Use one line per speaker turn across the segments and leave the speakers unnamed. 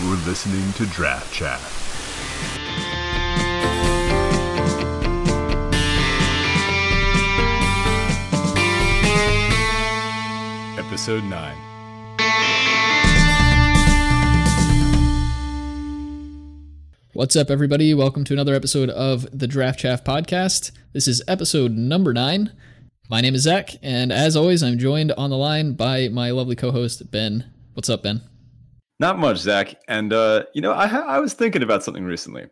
You're listening to Draft Chaff. Episode 9.
What's up, everybody? Welcome to another episode of the Draft Chaff podcast. This is episode number nine. My name is Zach, and as always, I'm joined on the line by my lovely co host, Ben. What's up, Ben?
Not much, Zach. And uh, you know, I ha- I was thinking about something recently.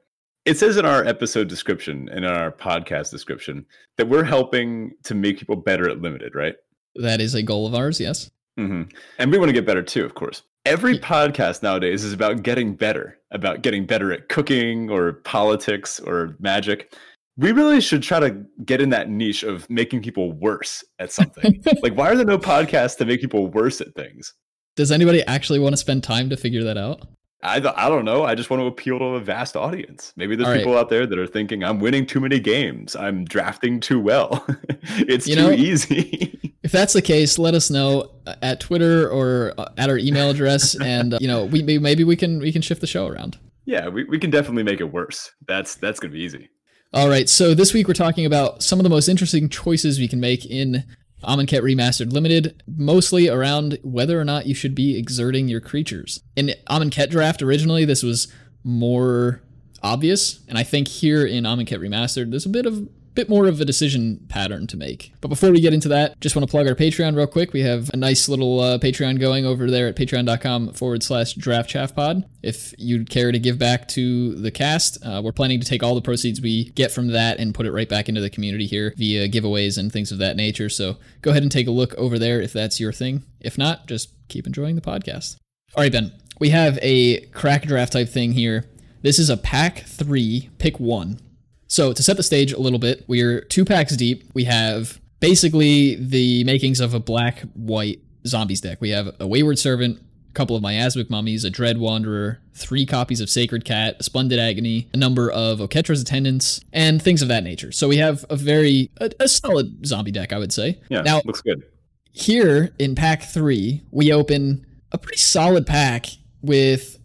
It says in our episode description and in our podcast description that we're helping to make people better at limited, right?
That is a goal of ours, yes.
hmm And we want to get better too, of course. Every podcast nowadays is about getting better, about getting better at cooking or politics or magic. We really should try to get in that niche of making people worse at something. like, why are there no podcasts to make people worse at things?
Does anybody actually want to spend time to figure that out?
I, th- I don't know. I just want to appeal to a vast audience. Maybe there's
All right.
people out there that are thinking, I'm winning too many games. I'm drafting too well. it's
You
too
know-
easy.
If that's the case, let us know at Twitter or uh, at our email address, and uh, you know, we maybe- maybe we can we can shift the show around.
yeah, we, we can definitely make it worse. That's that's going to be easy.
All right, so this week we're talking about some of the most interesting choices we can make in Amonkhet Remastered Limited, mostly around whether or not you should be exerting your creatures. In Amonkhet Draft originally, this was more obvious, and I think here in Amonkhet Remastered, there's a bit of bit more of a decision pattern to make. But before we get into that, just want to plug our Patreon real quick. We have a nice little uh, Patreon going over there at patreon.com forward slash draft chaff pod. If you'd care to give back to the cast, uh, we're planning to take all the proceeds we get from that and put it right back into the community here via giveaways and things of that nature. So go ahead and take a look over there if that's your thing. If not, just keep enjoying the podcast. All right, Ben, we have a crack draft type thing here. This is a pack three, pick one. So to set the stage a little bit, we're two packs deep. We have basically the makings of a black white zombies deck. We have a Wayward Servant, a couple of Miasmic Mummies, a Dread Wanderer, three copies of Sacred Cat, a Splendid Agony, a number of Oketra's Attendants, and things of that nature. So we have a very a, a solid zombie deck, I would say.
Yeah,
Now
looks good.
here in pack three, we open a pretty solid pack with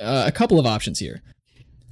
uh, a couple of options here.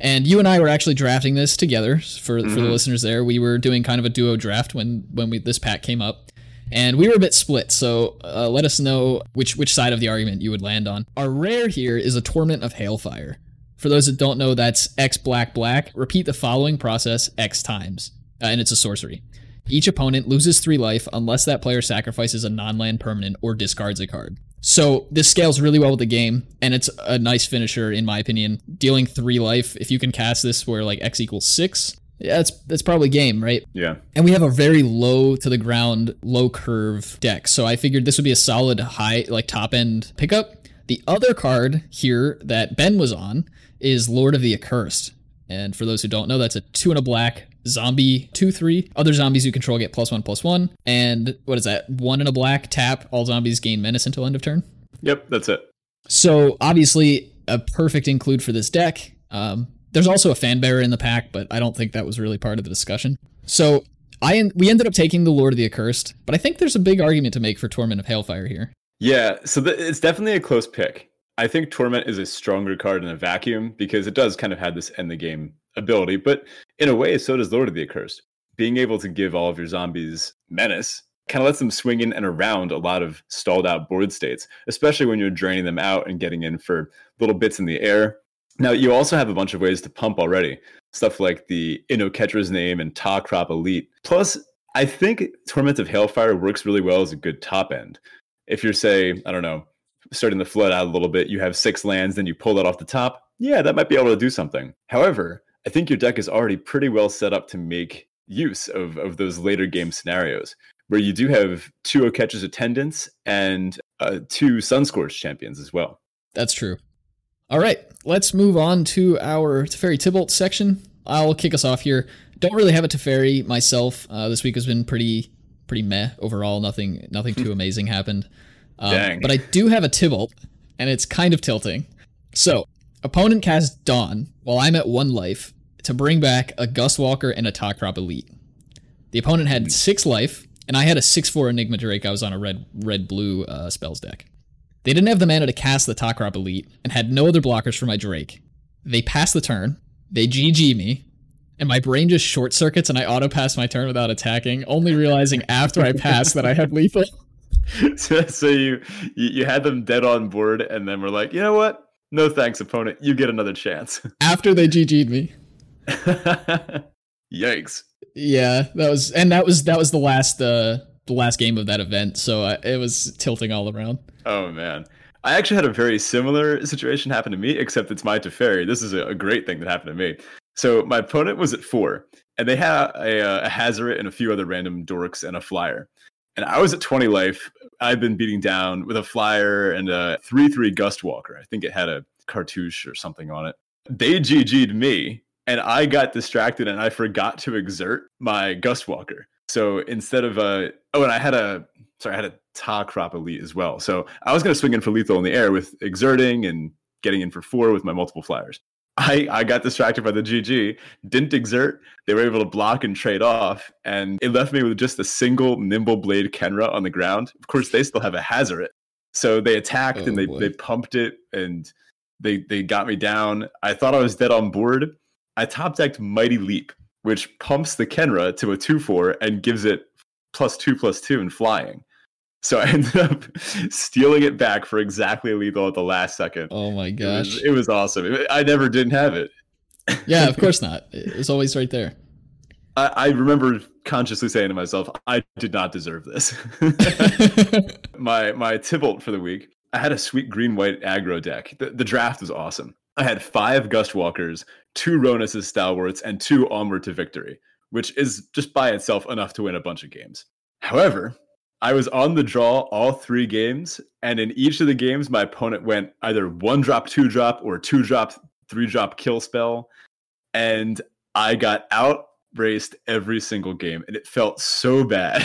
And you and I were actually drafting this together for, for the
Mhm.
listeners there. We were doing kind of a duo draft when when we this pack came up. And we were a bit split, so uh, let us know which which side of the argument you would land on. Our rare here is a Torment of Hailfire. For those that don't know, that's X black black. Repeat the following process X times, uh, and it's a sorcery. Each opponent loses three life unless that player sacrifices a non land permanent or discards a card. So this scales really well with the game, and it's a nice finisher in my opinion. Dealing three life, if you can cast this where like X equals six, yeah, that's that's probably game, right?
Yeah.
And we have a very low to the ground, low curve deck. So I figured this would be a solid high, like top end pickup. The other card here that Ben was on is Lord of the Accursed. And for those who don't know, that's a two and a black zombie two three. Other zombies you control get plus one plus one. And what is that? One in a black tap. All zombies gain menace until end of turn.
Yep, that's it.
So obviously a perfect include for this deck. Um, there's also a fan bearer in the pack, but I don't think that was really part of the discussion. So I en- we ended up taking the Lord of the Accursed, but I think there's a big argument to make for Torment of Hailfire here.
Yeah, so th- it's definitely a close pick. I think Torment is a stronger card in a vacuum because it does kind of have this end the game ability, but in a way, so does Lord of the Accursed. Being able to give all of your zombies menace kind of lets them swing in and around a lot of stalled out board states, especially when you're draining them out and getting in for little bits in the air. Now, you also have a bunch of ways to pump already. Stuff like the In Oketra's Name and Tah-Crop Elite. Plus, I think Torment of Hailfire works really well as a good top end. If you're, say, I don't know, starting the flood out a little bit, you have six lands, then you pull that off the top. Yeah, that might be able to do something. However, I think your deck is already pretty well set up to make use of, of those later game scenarios where you do have two Oketra's attendants and uh, two Sunscourge champions as well.
That's true. All right, let's move on to our Teferi Tibalt section. I'll kick us off here. Don't really have a Teferi myself. Uh, this week has been pretty pretty meh overall. Nothing nothing too amazing happened. Um,
Dang.
But I do have a Tibalt, and it's kind of tilting. So, opponent casts Dawn while I'm at one life to bring back a Gust Walker and a Tah-Crop Elite. The opponent had six life, and I had a six four Enigma Drake. I was on a red red blue uh, spells deck. They didn't have the mana to cast the Tah-Crop Elite and had no other blockers for my Drake. They pass the turn, they GG me, and my brain just short circuits and I auto pass my turn without attacking, only realizing after I pass that I have lethal.
so, so you, you you had them dead on board, and then we're like, you know what? No thanks, opponent. You get another chance.
After they GG'd me.
Yikes.
Yeah, that was and that was that was the last uh the last game of that event, so I, it was tilting all around.
Oh man. I actually had a very similar situation happen to me, except it's my Teferi. This is a, a great thing that happened to me. So my opponent was at four, and they had a, a and a few other random dorks and a flyer. And I was at 20 life. I've been beating down with a flyer and a 3 3 Gust Walker. I think it had a cartouche or something on it. They GG'd me, and I got distracted and I forgot to exert my Gust Walker. So instead of a, oh, and I had a, sorry, I had a Tah-Crop Elite as well. So I was going to swing in for lethal in the air with exerting and getting in for four with my multiple flyers. I, I got distracted by the GG, didn't exert. They were able to block and trade off, and it left me with just a single Nimble-Blade Khenra on the ground. Of course, they still have a Hazoret. So they attacked oh, and they, they pumped it and they they got me down. I thought I was dead on board. I top decked Mighty Leap, which pumps the Khenra to a 2 4 and gives it plus two plus two in flying. So I ended up stealing it back for exactly lethal at the last second.
Oh my gosh.
It was, it was awesome. I never didn't have it.
yeah, of course not. It was always right there.
I, I remember consciously saying to myself, I did not deserve this. my my Tibalt for the week, I had a sweet green white aggro deck. The, the draft was awesome. I had five Gust Walkers, two Rhonas Stalwarts, and two Onward to Victory, which is just by itself enough to win a bunch of games. However, I was on the draw all three games, and in each of the games, my opponent went either one drop, two drop, or two drop, three drop kill spell, and I got out raced every single game, and it felt so bad.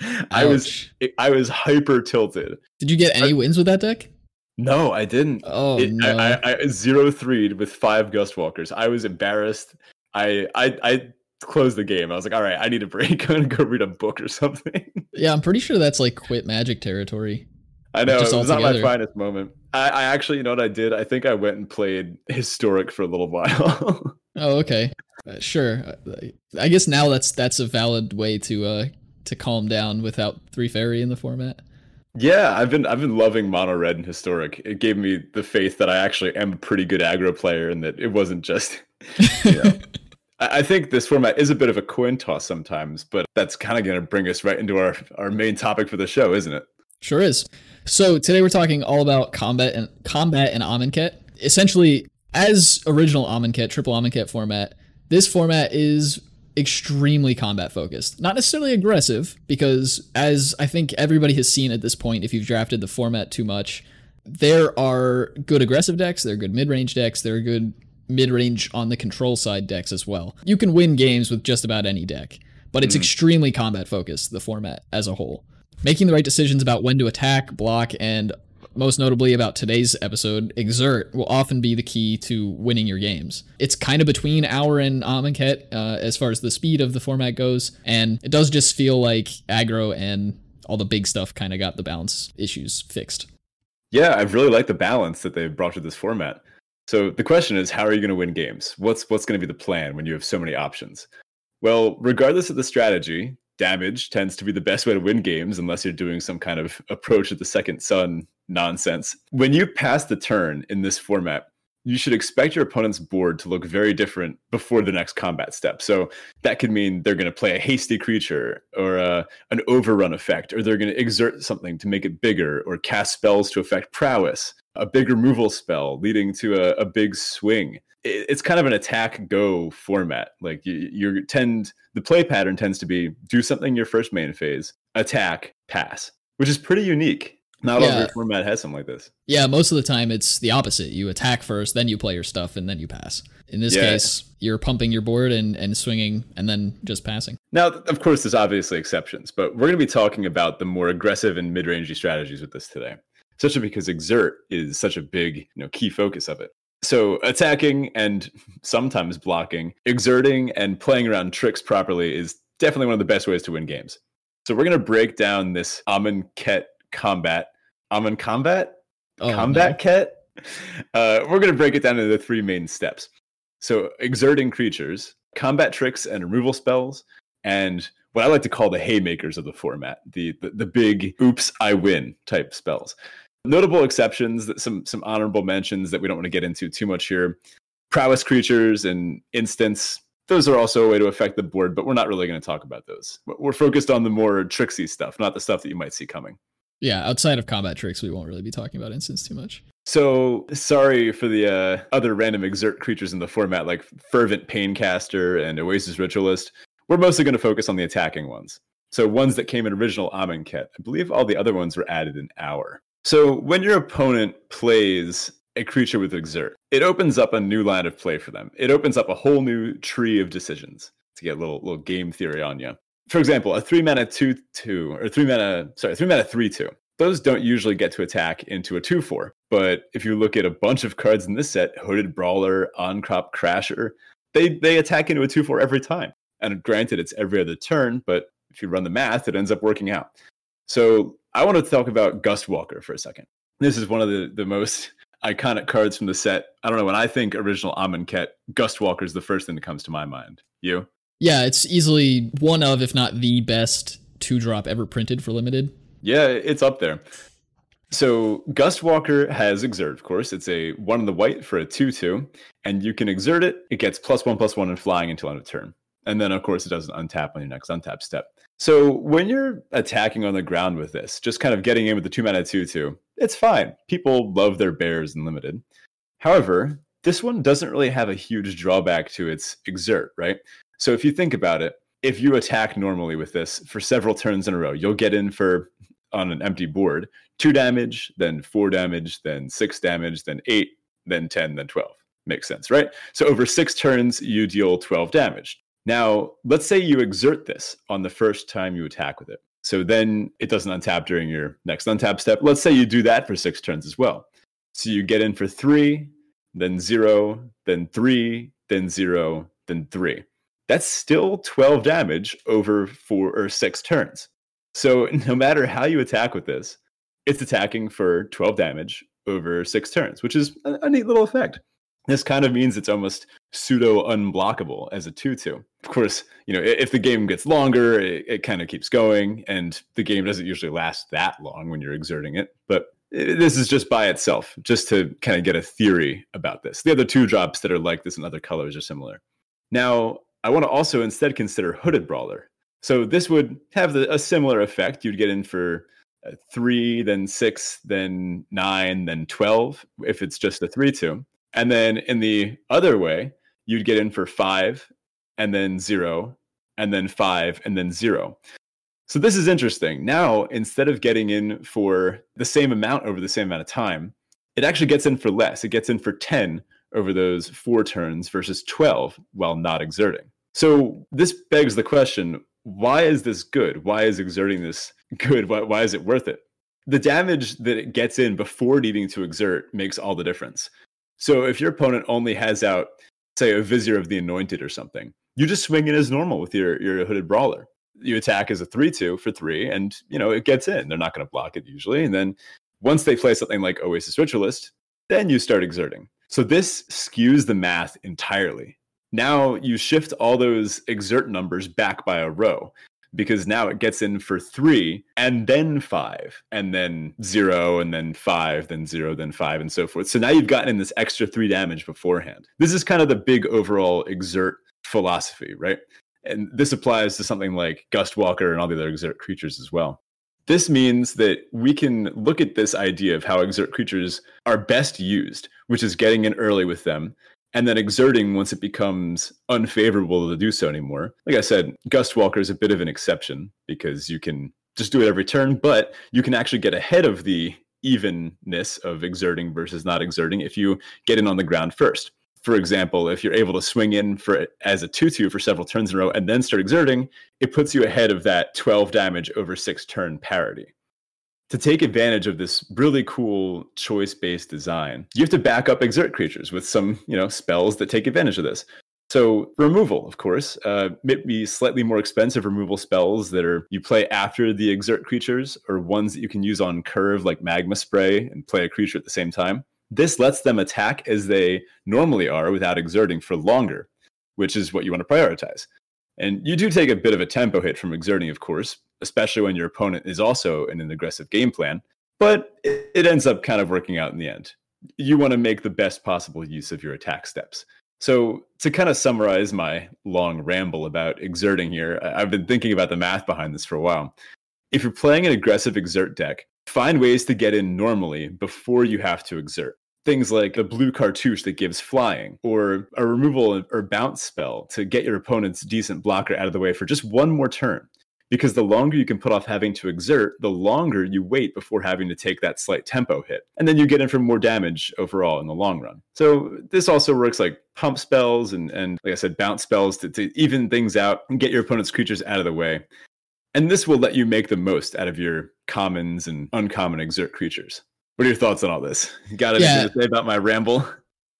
I was I was hyper tilted.
Did you get any I, wins with that deck?
No, I didn't.
Oh it, no!
I, I, I zero three with five Gust Walkers. I was embarrassed. I I I closed the game. I was like, all right, I need a break. I'm gonna go read a book or something.
Yeah, I'm pretty sure that's like quit magic territory.
I know it's not my finest moment. I, I, actually, you know what I did? I think I went and played historic for a little while.
oh, okay, uh, sure. I guess now that's that's a valid way to uh to calm down without Teferi in the format.
Yeah, I've been I've been loving mono red and historic. It gave me the faith that I actually am a pretty good aggro player and that it wasn't just you know I think this format is a bit of a coin toss sometimes, but that's kind of going to bring us right into our, our main topic for the show, isn't it?
Sure is. So today we're talking all about combat and combat and Amonkhet. Essentially, as original Amonkhet, triple Amonkhet format, this format is extremely combat focused. Not necessarily aggressive, because as I think everybody has seen at this point, if you've drafted the format too much, there are good aggressive decks, there are good mid range decks, there are good mid range on the control side decks as well. You can win games with just about any deck, but it's mm. extremely combat focused, the format as a whole. Making the right decisions about when to attack, block, and most notably about today's episode, exert will often be the key to winning your games. It's kind of between Hour and Amonkhet uh, as far as the speed of the format goes, and it does just feel like aggro and all the big stuff kind of got the balance issues fixed.
Yeah, I really like the balance that they've brought to this format. So the question is, how are you going to win games? What's what's going to be the plan when you have so many options? Well, regardless of the strategy, damage tends to be the best way to win games unless you're doing some kind of Approach of the Second Sun nonsense. When you pass the turn in this format, you should expect your opponent's board to look very different before the next combat step. So that could mean they're going to play a hasty creature or a, uh, an overrun effect, or they're going to exert something to make it bigger, or cast spells to affect prowess a big removal spell leading to a, a big swing. It, it's kind of an attack go format. Like you, you tend the play pattern tends to be do something your first main phase, attack, pass, which is pretty unique. Not yeah. every format has something like this.
Yeah, most of the time it's the opposite. You attack first, then you play your stuff, and then you pass. In this yeah. case, you're pumping your board and, and swinging and then just passing.
Now, of course, there's obviously exceptions, but we're going to be talking about the more aggressive and mid rangey strategies with this today especially because exert is such a big you know key focus of it so attacking and sometimes blocking exerting and playing around tricks properly is definitely one of the best ways to win games so we're going to break down this Amonkhet combat Amon Combat,
Oh,
Combat
no.
Uh, we're going to break it down into the three main steps. So, exerting creatures, combat tricks and removal spells, and what I like to call the haymakers of the format, the the, the big "oops, I win" type spells. Notable exceptions, some some honorable mentions that we don't want to get into too much here. Prowess creatures and instants. Those are also a way to affect the board, but we're not really going to talk about those. We're focused on the more tricksy stuff, not the stuff that you might see coming.
Yeah, outside of combat tricks, we won't really be talking about instants too much.
So sorry for the uh, other random exert creatures in the format, like Fervent Paincaster and Oasis Ritualist. We're mostly going to focus on the attacking ones. So ones that came in original Amonkhet. I believe all the other ones were added in Hour. So when your opponent plays a creature with exert, it opens up a new line of play for them. It opens up a whole new tree of decisions to get a little little game theory on you. For example, a three mana two two or three mana sorry three mana three two. Those don't usually get to attack into a two four. But if you look at a bunch of cards in this set, Hooded Brawler, Ahn-Crop Crasher, they they attack into a two four every time. And granted, it's every other turn, but if you run the math, it ends up working out. So I want to talk about Gust Walker for a second. This is one of the, the most iconic cards from the set. I don't know, when I think original Amonkhet, Gust Walker is the first thing that comes to my mind. You?
Yeah, it's easily one of, if not the best two drop ever printed for limited.
Yeah, it's up there. So Gust Walker has exert, of course. It's a one in the white for a two-two, and you can exert it. It gets plus one plus one and flying until end of turn, and then of course it doesn't untap on your next untap step. So when you're attacking on the ground with this, just kind of getting in with the two mana two-two, it's fine. People love their bears in limited. However, this one doesn't really have a huge drawback to its exert, right? So if you think about it, if you attack normally with this for several turns in a row, you'll get in for on an empty board two damage, then four damage, then six damage, then eight, then 10, then 12. Makes sense, right? So over six turns, you deal 12 damage. Now, let's say you exert this on the first time you attack with it. So then it doesn't untap during your next untap step. Let's say you do that for six turns as well. So you get in for three, then zero, then three, then zero, then three. That's still 12 damage over four or six turns. So no matter how you attack with this, it's attacking for 12 damage over six turns, which is a, a neat little effect. This kind of means it's almost pseudo unblockable as a 2 2. Of course, you know, if the game gets longer, it, it kind of keeps going, and the game doesn't usually last that long when you're exerting it. But this is just by itself, just to kind of get a theory about this. The other two drops that are like this in other colors are similar. Now, I want to also instead consider Hooded Brawler. So this would have the, a similar effect. You'd get in for uh, three, then six, then nine, then 12 if it's just a three two. And then in the other way, you'd get in for five, and then zero, and then five, and then zero. So this is interesting. Now, instead of getting in for the same amount over the same amount of time, it actually gets in for less. It gets in for 10 over those four turns versus 12 while not exerting. So this begs the question why is this good? Why is exerting this good? Why, why is it worth it? The damage that it gets in before needing to exert makes all the difference. So if your opponent only has out, say, a Vizier of the Anointed or something, you just swing in as normal with your, your hooded brawler. You attack as a 3 2 for three, and you know it gets in. They're not going to block it usually. And then once they play something like Oasis Ritualist, then you start exerting. So this skews the math entirely. Now you shift all those exert numbers back by a row because now it gets in for three and then five and then zero and then five, then zero, then five, and so forth. So now you've gotten in this extra three damage beforehand. This is kind of the big overall exert philosophy, right? And this applies to something like Gust Walker and all the other exert creatures as well. This means that we can look at this idea of how exert creatures are best used, which is getting in early with them and then exerting once it becomes unfavorable to do so anymore. Like I said, Gust Walker is a bit of an exception because you can just do it every turn, but you can actually get ahead of the evenness of exerting versus not exerting if you get in on the ground first. For example, if you're able to swing in for as a 2-2 for several turns in a row and then start exerting, it puts you ahead of that 12 damage over 6 turn parity to take advantage of this really cool choice based design, you have to back up exert creatures with some, you know, spells that take advantage of this. So removal, of course, uh, maybe slightly more expensive removal spells that are you play after the exert creatures, or ones that you can use on curve like magma spray and play a creature at the same time. This lets them attack as they normally are without exerting for longer, which is what you want to prioritize. And you do take a bit of a tempo hit from exerting, of course, especially when your opponent is also in an aggressive game plan. But it, ends up kind of working out in the end. You want to make the best possible use of your attack steps. So, to kind of summarize my long ramble about exerting here, I've been thinking about the math behind this for a while. If you're playing an aggressive exert deck, find ways to get in normally before you have to exert things like a blue cartouche that gives flying or a removal or bounce spell to get your opponent's decent blocker out of the way for just one more turn. Because the longer you can put off having to exert, the longer you wait before having to take that slight tempo hit. And then you get in for more damage overall in the long run. So this also works like pump spells and, and like I said, bounce spells to, to even things out and get your opponent's creatures out of the way. And this will let you make the most out of your commons and uncommon exert creatures. What are your thoughts on all this? Got anything yeah. to say about my ramble?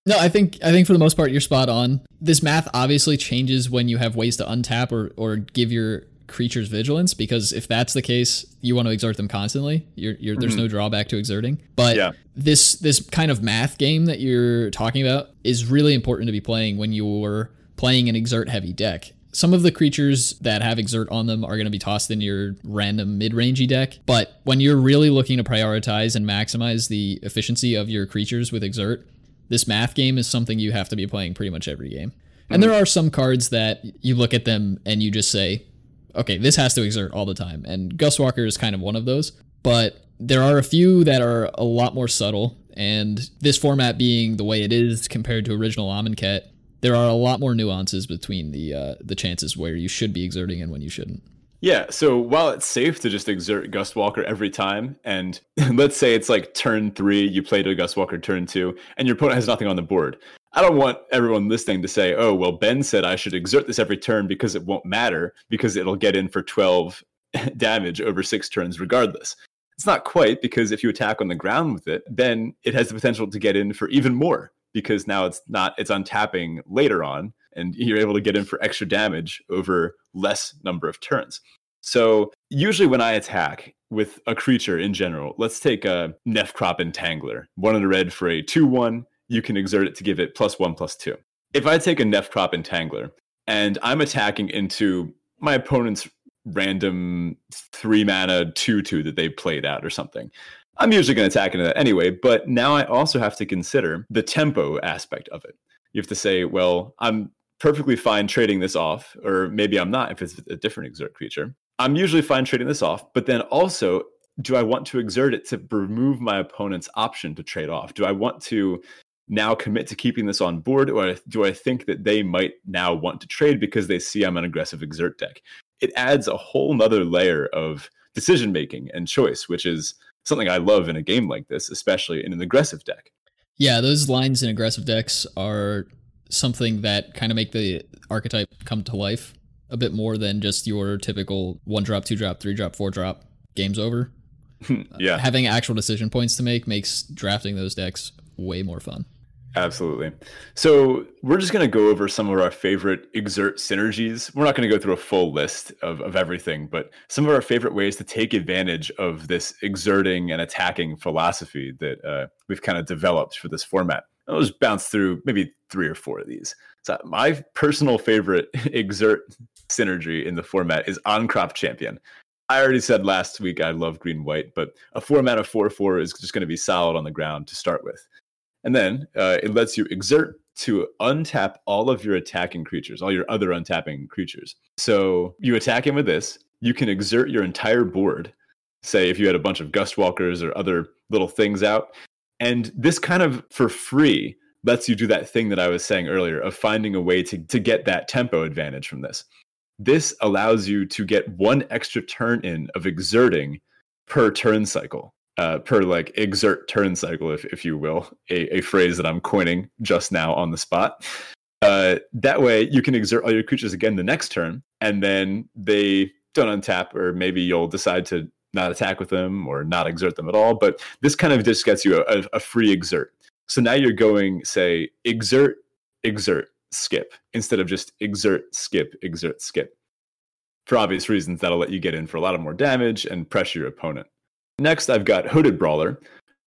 No, I think I think for the most part you're spot on. This math obviously changes when you have ways to untap or or give your creatures vigilance because if that's the case, you want to exert them constantly. You're, you're, there's mm-hmm. no drawback to exerting. But yeah. this this kind of math game that you're talking about is really important to be playing when you're playing an exert heavy deck some of the creatures that have exert on them are going to be tossed in your random mid-rangey deck but when you're really looking to prioritize and maximize the efficiency of your creatures with exert this math game is something you have to be playing pretty much every game mm-hmm. and there are some cards that you look at them and you just say okay this has to exert all the time and Gust Walker is kind of one of those but there are a few that are a lot more subtle and this format being the way it is compared to original Amonkhet, there are a lot more nuances between the uh, the chances where you should be exerting and when you shouldn't.
Yeah, so while it's safe to just exert Gustwalker every time, and let's say it's like turn three, you played a Gustwalker turn two, and your opponent has nothing on the board. I don't want everyone listening to say, oh, well, Ben said I should exert this every turn because it won't matter, because it'll get in for 12 damage over six turns regardless. It's not quite, because if you attack on the ground with it, then it has the potential to get in for even more because now it's not it's untapping later on and you're able to get in for extra damage over less number of turns. So usually when I attack with a creature in general, let's take a Nef-Crop Entangler, one in the red for a 2-1, you can exert it to give it plus 1 plus 2. If I take a Nef-Crop Entangler and I'm attacking into my opponent's random 3 mana 2-2 that they played out or something, I'm usually going to attack into that anyway, but now I also have to consider the tempo aspect of it. You have to say, well, I'm perfectly fine trading this off, or maybe I'm not if it's a different exert creature. I'm usually fine trading this off, but then also, do I want to exert it to remove my opponent's option to trade off? Do I want to now commit to keeping this on board, or do I think that they might now want to trade because they see I'm an aggressive exert deck? It adds a whole nother layer of decision making and choice, which is something I love in a game like this, especially in an aggressive deck.
Yeah, those lines in aggressive decks are something that kind of make the archetype come to life a bit more than just your typical one drop, two drop, three drop, four drop games over.
yeah.
Uh, having actual decision points to make makes drafting those decks way more fun.
Absolutely. So we're just going to go over some of our favorite exert synergies. We're not going to go through a full list of, of everything, but some of our favorite ways to take advantage of this exerting and attacking philosophy that uh, we've kind of developed for this format. I'll just bounce through maybe three or four of these. So my personal favorite exert synergy in the format is Ahn-Crop Champion. I already said last week I love green white, but a format of four four is just going to be solid on the ground to start with. And then uh, it lets you exert to untap all of your attacking creatures, all your other untapping creatures. So you attack him with this, you can exert your entire board. Say if you had a bunch of gust walkers or other little things out. And this kind of for free lets you do that thing that I was saying earlier of finding a way to, to get that tempo advantage from this. This allows you to get one extra turn in of exerting per turn cycle uh, per like exert turn cycle, if, if you will, a, a phrase that I'm coining just now on the spot. Uh, that way, you can exert all your creatures again the next turn, and then they don't untap, or maybe you'll decide to not attack with them or not exert them at all. But this kind of just gets you a, a free exert. So now you're going, say, exert, exert. skip instead of just exert, skip, exert, skip. For obvious reasons, that'll let you get in for a lot of more damage and pressure your opponent. Next, I've got Hooded Brawler.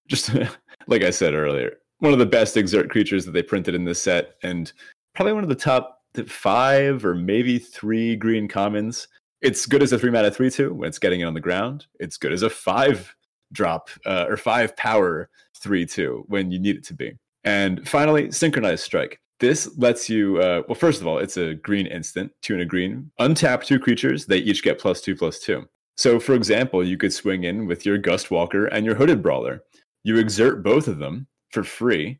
Just like I said earlier, one of the best exert creatures that they printed in this set, and probably one of the top five or maybe three green commons. It's good as a three mana three two when it's getting it on the ground. It's good as a five drop uh, or five power three two when you need it to be. And finally, synchronized strike. This lets you, uh, well, first of all, it's a green instant, two and a green. Untap two creatures, they each get plus two, plus two. So, for example, you could swing in with your Gust Walker and your Hooded Brawler. You exert both of them for free.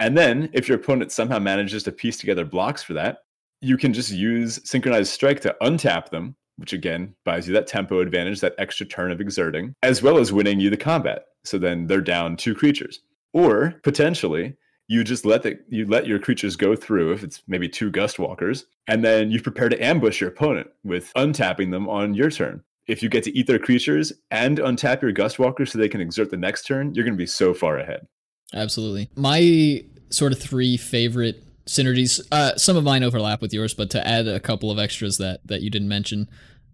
And then, if your opponent somehow manages to piece together blocks for that, you can just use Synchronized Strike to untap them, which again buys you that tempo advantage, that extra turn of exerting, as well as winning you the combat. So then they're down two creatures. Or potentially, you just let the you let your creatures go through if it's maybe two gust walkers and then you prepare to ambush your opponent with untapping them on your turn if you get to eat their creatures and untap your gust walkers so they can exert the next turn you're going to be so far ahead
absolutely my sort of three favorite synergies uh, some of mine overlap with yours but to add a couple of extras that that you didn't mention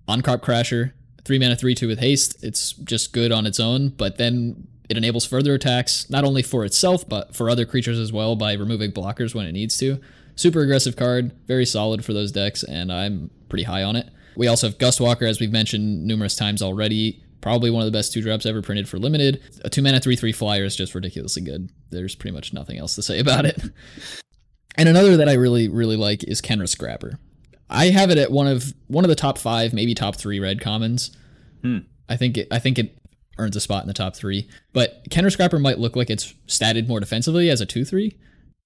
Ahn-Crop Crasher three mana three two with haste it's just good on its own but then it enables further attacks, not only for itself, but for other creatures as well by removing blockers when it needs to. Super aggressive card, very solid for those decks, and I'm pretty high on it. We also have Gust Walker, as we've mentioned numerous times already. Probably one of the best two drops ever printed for limited. A two mana 3 3 flyer is just ridiculously good. There's pretty much nothing else to say about it. And another that I really, really like is Khenra Scrapper. I have it at one of one of the top five, maybe top three red commons. Hmm. I think it, I think it earns a spot in the top three. But Khenra Scrapper might look like it's statted more defensively as a 2 3,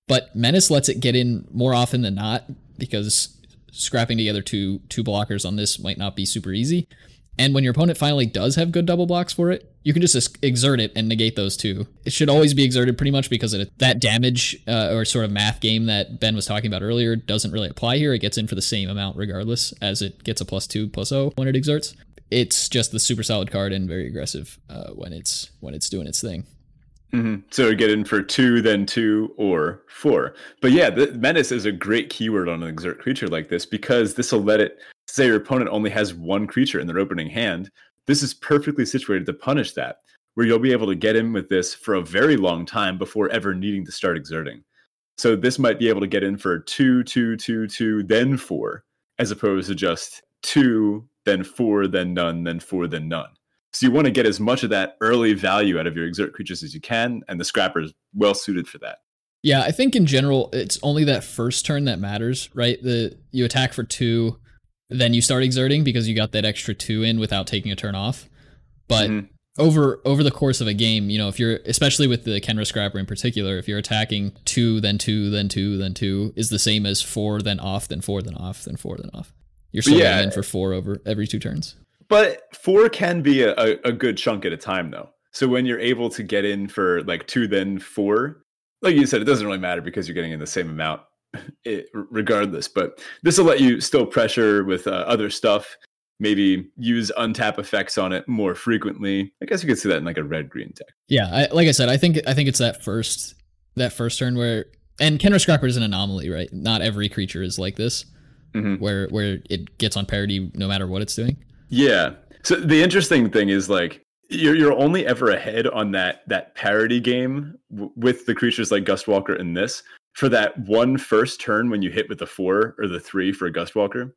but Menace lets it get in more often than not because scrapping together two two blockers on this might not be super easy. And when your opponent finally does have good double blocks for it, you can just exert it and negate those two. It should always be exerted pretty much because it, that damage uh, or sort of math game that Ben was talking about earlier doesn't really apply here. It gets in for the same amount regardless as it gets a plus two plus O when it exerts it's just the super solid card and very aggressive uh, when it's when it's doing its thing.
Mm-hmm. So get in for two, then two, or four. But yeah, the menace is a great keyword on an exert creature like this because this will let it say your opponent only has one creature in their opening hand. This is perfectly situated to punish that, where you'll be able to get in with this for a very long time before ever needing to start exerting. So this might be able to get in for two, two, two, two, then four, as opposed to just two, then four, then none, then four, then none. So you want to get as much of that early value out of your exert creatures as you can, and the scrapper is well suited for that.
Yeah, I think in general it's only that first turn that matters, right? The you attack for two, then you start exerting because you got that extra two in without taking a turn off. But mm-hmm. over over the course of a game, you know, if you're especially with the Khenra Scrapper in particular, if you're attacking two, then two, then two, then two, is the same as four, then off, then four, then off, then four, then off. You're still yeah. in for four over every two turns.
But four can be a, a, a good chunk at a time, though. So when you're able to get in for like two, then four, like you said, it doesn't really matter because you're getting in the same amount it, regardless. But this will let you still pressure with uh, other stuff. Maybe use untap effects on it more frequently. I guess you could see that in like a red green deck.
Yeah, I, like I said, I think I think it's that first that first turn where and Khenra Scrapper is an anomaly, right? Not every creature is like this mm-hmm. where where it gets on parity no matter what it's doing.
Yeah. So the interesting thing is like you're you're only ever ahead on that that parity game w- with the creatures like Gustwalker in this for that one first turn when you hit with the four or the three for a Gustwalker.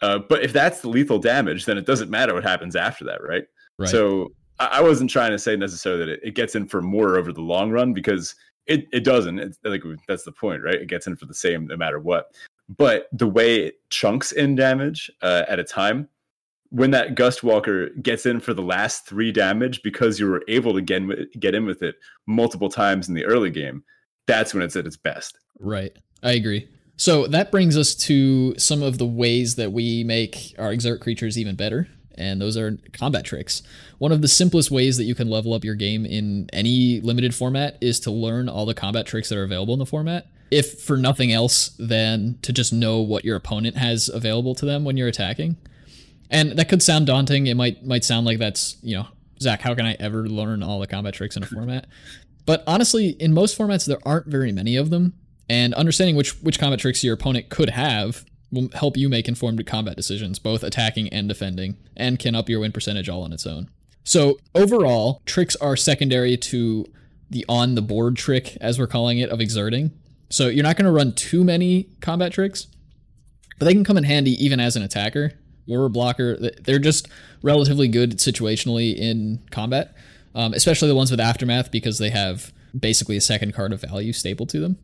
Uh, but if that's the lethal damage, then it doesn't matter what happens after that, right? right. So I, I wasn't trying to say necessarily that it, it, gets in for more over the long run because it, it doesn't. It's like that's the point, right? It gets in for the same no matter what but the way it chunks in damage uh, at a time, when that Gust Walker gets in for the last three damage because you were able to get in, get in with it multiple times in the early game, that's when it's at its best.
Right. I agree. So that brings us to some of the ways that we make our exert creatures even better. And those are combat tricks. One of the simplest ways that you can level up your game in any limited format is to learn all the combat tricks that are available in the format if for nothing else than to just know what your opponent has available to them when you're attacking. And that could sound daunting. It might might sound like that's, you know, Zach, how can I ever learn all the combat tricks in a format? But honestly, in most formats there aren't very many of them. And understanding which which combat tricks your opponent could have will help you make informed combat decisions, both attacking and defending, and can up your win percentage all on its own. So overall, tricks are secondary to the on the board trick, as we're calling it, of exerting. So you're not going to run too many combat tricks, but they can come in handy even as an attacker a blocker. They're just relatively good situationally in combat, um, especially the ones with aftermath because they have basically a second card of value stapled to them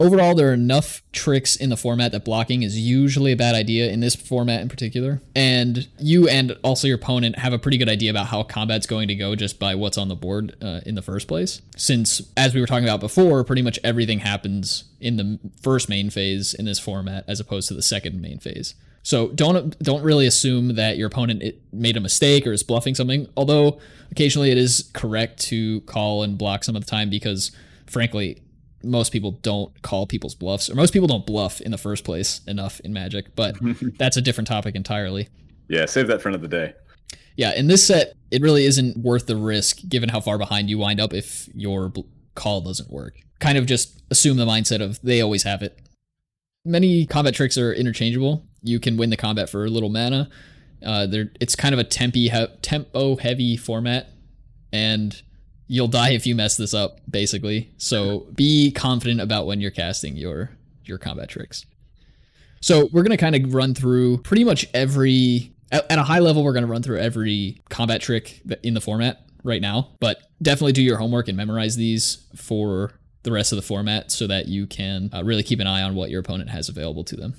overall, there are enough tricks in the format that blocking is usually a bad idea in this format in particular. And you and also your opponent have a pretty good idea about how combat's going to go just by what's on the board uh, in the first place. Since, as we were talking about before, pretty much everything happens in the first main phase in this format as opposed to the second main phase. So don't don't really assume that your opponent made a mistake or is bluffing something. Although occasionally it is correct to call and block some of the time because, frankly, most people don't call people's bluffs, or most people don't bluff in the first place enough in Magic, but that's a different topic entirely.
Yeah, save that for another day.
Yeah, in this set, it really isn't worth the risk given how far behind you wind up if your bl- call doesn't work. Kind of just assume the mindset of they always have it. Many combat tricks are interchangeable. You can win the combat for a little mana. Uh, it's kind of a he- tempo heavy format, and you'll die if you mess this up basically. So be confident about when you're casting your your combat tricks. So we're to kind of run through pretty much every at, at a high level we're to run through every combat trick in the format right now but definitely do your homework and memorize these for the rest of the format so that you can uh, really keep an eye on what your opponent has available to them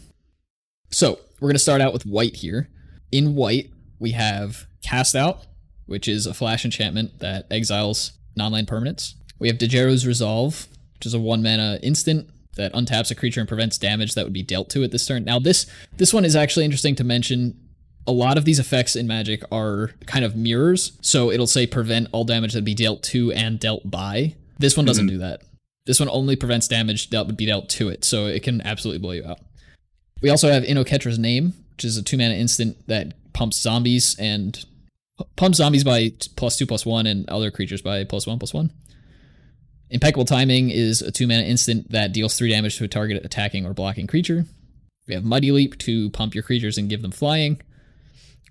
so we're going to start out with white here in white we have cast out which is a flash enchantment that exiles non-land permanents. We have Djeru's Resolve, which is a one mana instant that untaps a creature and prevents damage that would be dealt to it this turn. Now this this one is actually interesting to mention. A lot of these effects in Magic are kind of mirrors, so it'll say prevent all damage that would be dealt to and dealt by. This one doesn't mm-hmm. do that. This one only prevents damage that would be dealt to it, so it can absolutely blow you out. We also have In Oketra's Name, which is a two mana instant that pumps zombies and pumps zombies by plus two plus one and other creatures by plus one plus one. Impeccable Timing is a two mana instant that deals three damage to a target attacking or blocking creature. We have Mighty Leap to pump your creatures and give them flying.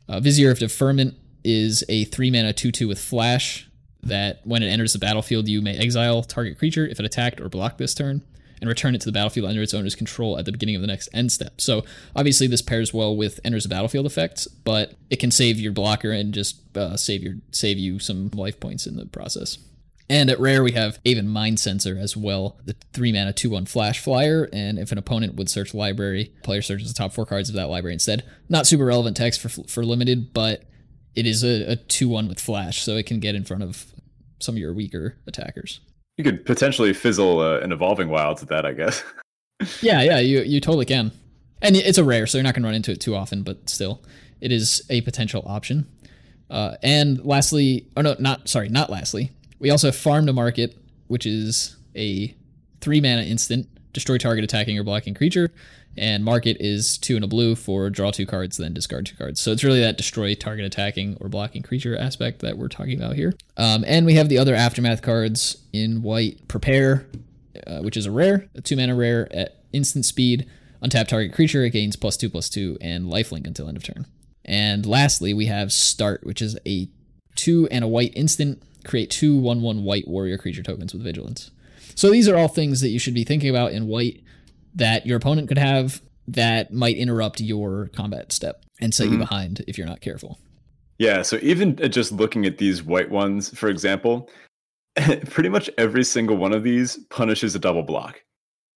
Uh, Vizier of Deferment is a three mana 2 2 with flash that when it enters the battlefield, you may exile target creature if it attacked or blocked this turn and return it to the battlefield under its owner's control at the beginning of the next end step. So obviously this pairs well with enters the battlefield effects, but it can save your blocker and just uh, save your save you some life points in the process. And at rare, we have Aven Mindcensor as well, the three mana 2 1 flash flyer. And if an opponent would search library, player searches the top four cards of that library instead. Not super relevant text for, for limited, but it is a 2 1 with flash, so it can get in front of some of your weaker attackers.
You could potentially fizzle uh, an evolving wilds at that, I guess.
yeah, yeah, you you totally can, and it's a rare, so you're not going to run into it too often, but still, it is a potential option. Uh, and lastly, oh no, not sorry, not lastly, we also have Farm to Market, which is a three mana instant, destroy target attacking or blocking creature, and market is two and a blue for draw two cards, then discard two cards. So it's really that destroy target attacking or blocking creature aspect that we're talking about here. Um, and we have the other aftermath cards in white. Prepare, uh, which is a rare, a two mana rare at instant speed. Untap target creature, it gains plus two plus two and lifelink until end of turn. And lastly, we have Start, which is a two and a white instant. Create two one one white warrior creature tokens with vigilance. So these are all things that you should be thinking about in white that your opponent could have that might interrupt your combat step and set mm-hmm. you behind if you're not careful.
Yeah, so even just looking at these white ones, for example, pretty much every single one of these punishes a double block.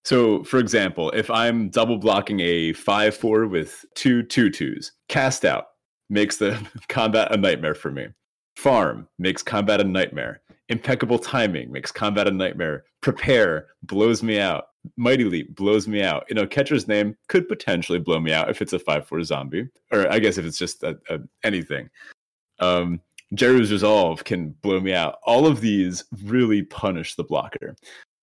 So, for example, if I'm double blocking a 5 4 with two two twos, cast out makes the combat a nightmare for me. Farm makes combat a nightmare. Impeccable timing makes combat a nightmare. Prepare blows me out. Mighty Leap blows me out. You know, catcher's name could potentially blow me out if it's a 5 4 zombie, or I guess if it's just a, a, anything. Um, Djeru's Resolve can blow me out. All of these really punish the blocker.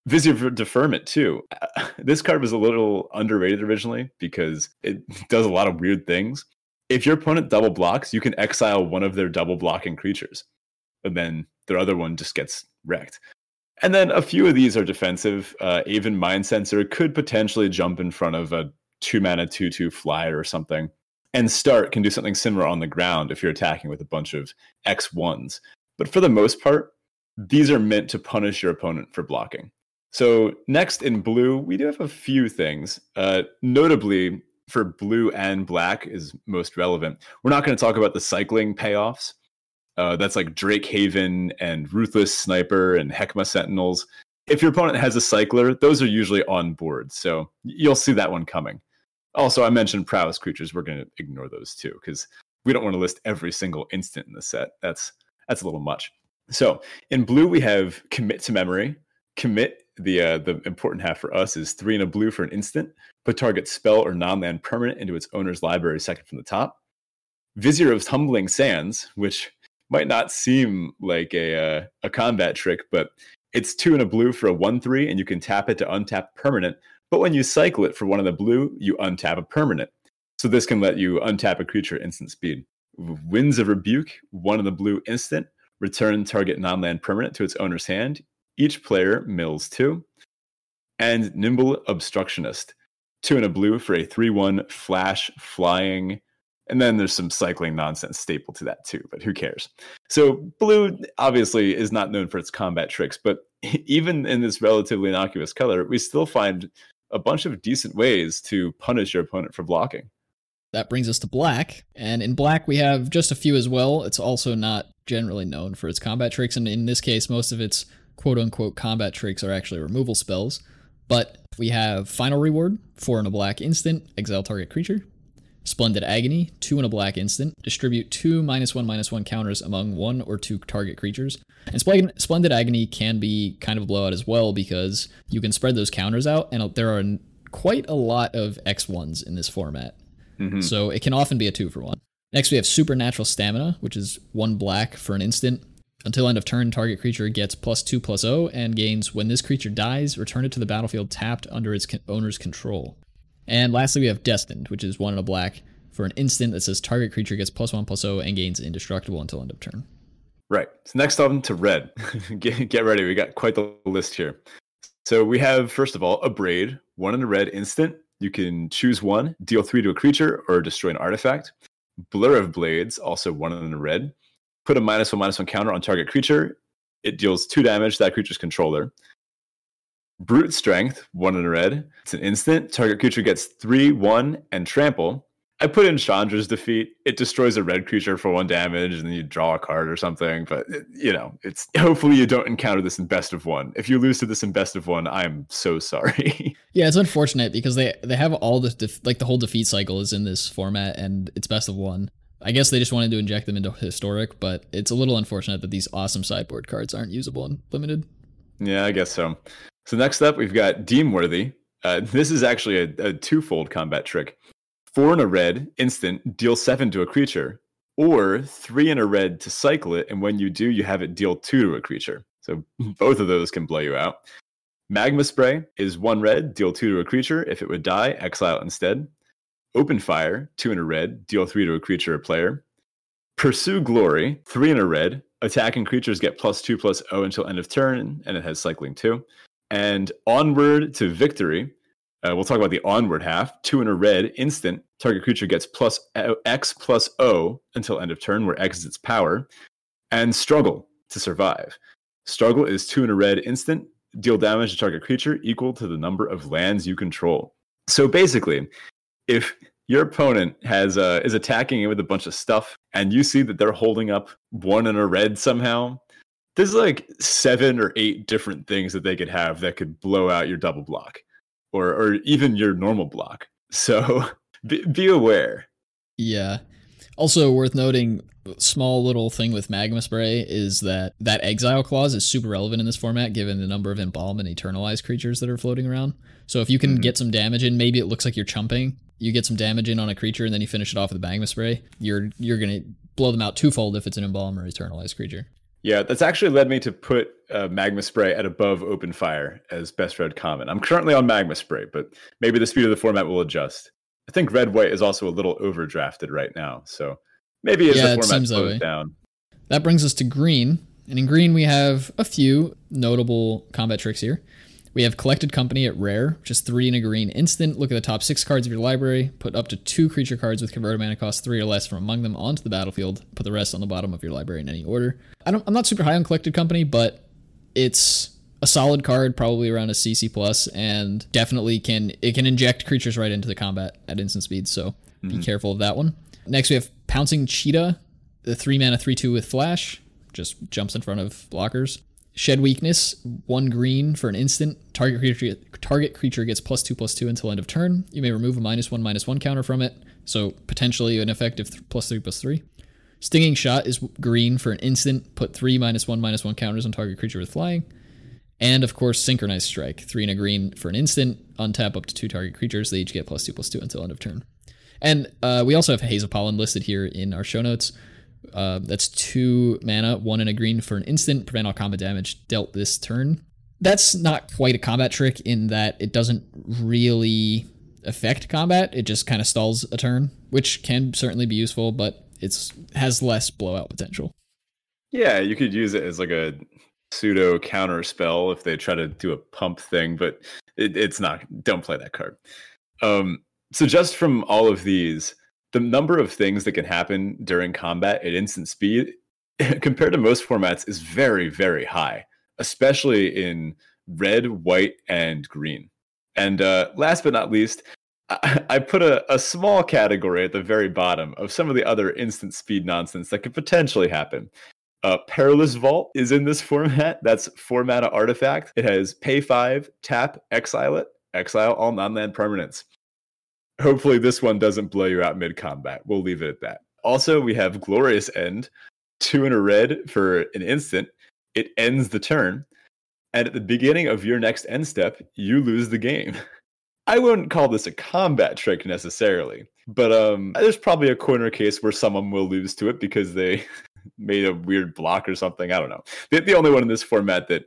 Vizier Deferment, too. This card was a little underrated originally because it does a lot of weird things. If your opponent double blocks, you can exile one of their double blocking creatures, and then their other one just gets wrecked. And then a few of these are defensive. Uh, Mindcensor could potentially jump in front of a two mana, two, two flyer or something. And Start can do something similar on the ground if you're attacking with a bunch of X1s. But for the most part, these are meant to punish your opponent for blocking. So, next in blue, we do have a few things. Uh, notably, for blue and black is most relevant. We're not going to talk about the cycling payoffs. Uh, that's like Drake Haven and Ruthless Sniper and Hekma Sentinels. If your opponent has a cycler, those are usually on board. So you'll see that one coming. Also, I mentioned prowess creatures. We're going to ignore those too because we don't want to list every single instant in the set. That's that's a little much. So in blue, we have commit to memory. Commit the uh, the important half for us is three in a blue for an instant. Put target spell or non-land permanent into its owner's library second from the top. Vizier of Tumbling Sands, which might not seem like a uh, a combat trick, but it's two in a blue for a one three, and you can tap it to untap permanent. But when you cycle it for one of the blue, you untap a permanent. So this can let you untap a creature instant speed. Winds of Rebuke, one of the blue instant, return target non-land permanent to its owner's hand. Each player mills two. And Nimble Obstructionist, two in a blue for a 3 1 flash flying and then there's some cycling nonsense staple to that too, but who cares? So blue obviously is not known for its combat tricks, but even in this relatively innocuous color, we still find a bunch of decent ways to punish your opponent for blocking.
That brings us to black, and in black we have just a few as well. It's also not generally known for its combat tricks, and in this case, most of its quote unquote combat tricks are actually removal spells. But we have Final Reward, four in a black instant, exile target creature. Splendid Agony, two in a black instant. Distribute two minus one minus one counters among one or two target creatures. And Splendid Agony can be kind of a blowout as well because you can spread those counters out, and there are quite a lot of X1s in this format. Mm-hmm. So it can often be a two for one. Next, we have Supernatural Stamina, which is one black for an instant. Until end of turn, target creature gets plus two plus O and gains when this creature dies, return it to the battlefield tapped under its owner's control. And lastly, we have Destined, which is one in a black for an instant that says target creature gets plus one plus O and gains indestructible until end of turn.
Right. So next on to red. get, get ready. We got quite the list here. So we have, first of all, Abrade, one in a red instant. You can choose one, deal three to a creature, or destroy an artifact. Blur of Blades, also one in a red. Put a minus one, minus one counter on target creature. It deals two damage to that creature's controller. Brute Strength, one in a red. It's an instant. Target creature gets three, one, and trample. I put in Chandra's defeat. It destroys a red creature for one damage, and then you draw a card or something. But you know, it's hopefully you don't encounter this in best of one. If you lose to this in best of one, I'm so sorry.
yeah, it's unfortunate because they they have all the def- like the whole defeat cycle is in this format, and it's best of one. I guess they just wanted to inject them into historic, but it's a little unfortunate that these awesome sideboard cards aren't usable in limited.
Yeah, I guess so. So next up, we've got Deem Worthy. Uh, this is actually a, a twofold combat trick. Four in a red, instant, deal seven to a creature, or three in a red to cycle it, and when you do, you have it deal two to a creature. So both of those can blow you out. Magma Spray is one red, deal two to a creature. If it would die, exile instead. Open Fire, two in a red, deal three to a creature or player. Pursue Glory, three in a red. Attacking creatures get plus two plus O until end of turn, and it has cycling two. And onward to victory. Uh, we'll talk about the onward half. Two in a red, instant. Target creature gets plus X plus O until end of turn, where X is its power. And struggle to survive. Struggle is two in a red, instant. Deal damage to target creature equal to the number of lands you control. So basically, if your opponent has uh, is attacking it with a bunch of stuff, and you see that they're holding up one in a red somehow, there's like seven or eight different things that they could have that could blow out your double block or or even your normal block. So be, be aware.
Yeah. Also worth noting, small little thing with Magma Spray is that that exile clause is super relevant in this format given the number of embalm and eternalized creatures that are floating around. So if you can mm-hmm. get some damage in, maybe it looks like you're chumping. You get some damage in on a creature and then you finish it off with a Magma Spray. You're you're gonna blow them out twofold if it's an embalm or eternalized creature.
Yeah, that's actually led me to put uh, Magma Spray at above Open Fire as best red common. I'm currently on Magma Spray, but maybe the speed of the format will adjust. I think red white is also a little overdrafted right now, so maybe as yeah, the format slows down.
That brings us to green, And in green, we have a few notable combat tricks here. We have Collected Company at rare, which is three in a green instant. Look at the top six cards of your library. Put up to two creature cards with converted mana cost three or less from among them onto the battlefield. Put the rest on the bottom of your library in any order. I don't, I'm not super high on Collected Company, but it's a solid card, probably around a CC plus, and definitely can it can inject creatures right into the combat at instant speed. So be mm-hmm. careful of that one. Next, we have Pouncing Cheetah, the three mana three two with flash, just jumps in front of blockers. Shed weakness, one green for an instant. Target creature target creature gets plus two plus two until end of turn. You may remove a minus one minus one counter from it, so potentially an effective th- plus three plus three. Stinging shot is green for an instant. Put three minus one minus one counters on target creature with flying. And of course, synchronized strike, three and a green for an instant. Untap up to two target creatures. They each get plus two plus two until end of turn. And uh, we also have Haze of Pollen listed here in our show notes. Uh, that's two mana, one and a green for an instant. Prevent all combat damage dealt this turn. That's not quite a combat trick in that it doesn't really affect combat. It just kind of stalls a turn, which can certainly be useful, but it's has less blowout potential.
Yeah, you could use it as like a pseudo counter spell if they try to do a pump thing, but it, it's not. Don't play that card. Um, so just from all of these, the number of things that can happen during combat at instant speed compared to most formats is very, very high, especially in red, white, and green. And uh, last but not least, I, I put a, a small category at the very bottom of some of the other instant speed nonsense that could potentially happen. Uh, Perilous Vault is in this format. That's four mana artifact. It has pay five, tap, exile it, exile all non land permanents. Hopefully, this one doesn't blow you out mid combat. We'll leave it at that. Also, we have Glorious End, two in a red for an instant. It ends the turn. And at the beginning of your next end step, you lose the game. I wouldn't call this a combat trick necessarily, but um, there's probably a corner case where someone will lose to it because they made a weird block or something. I don't know. The, the only one in this format that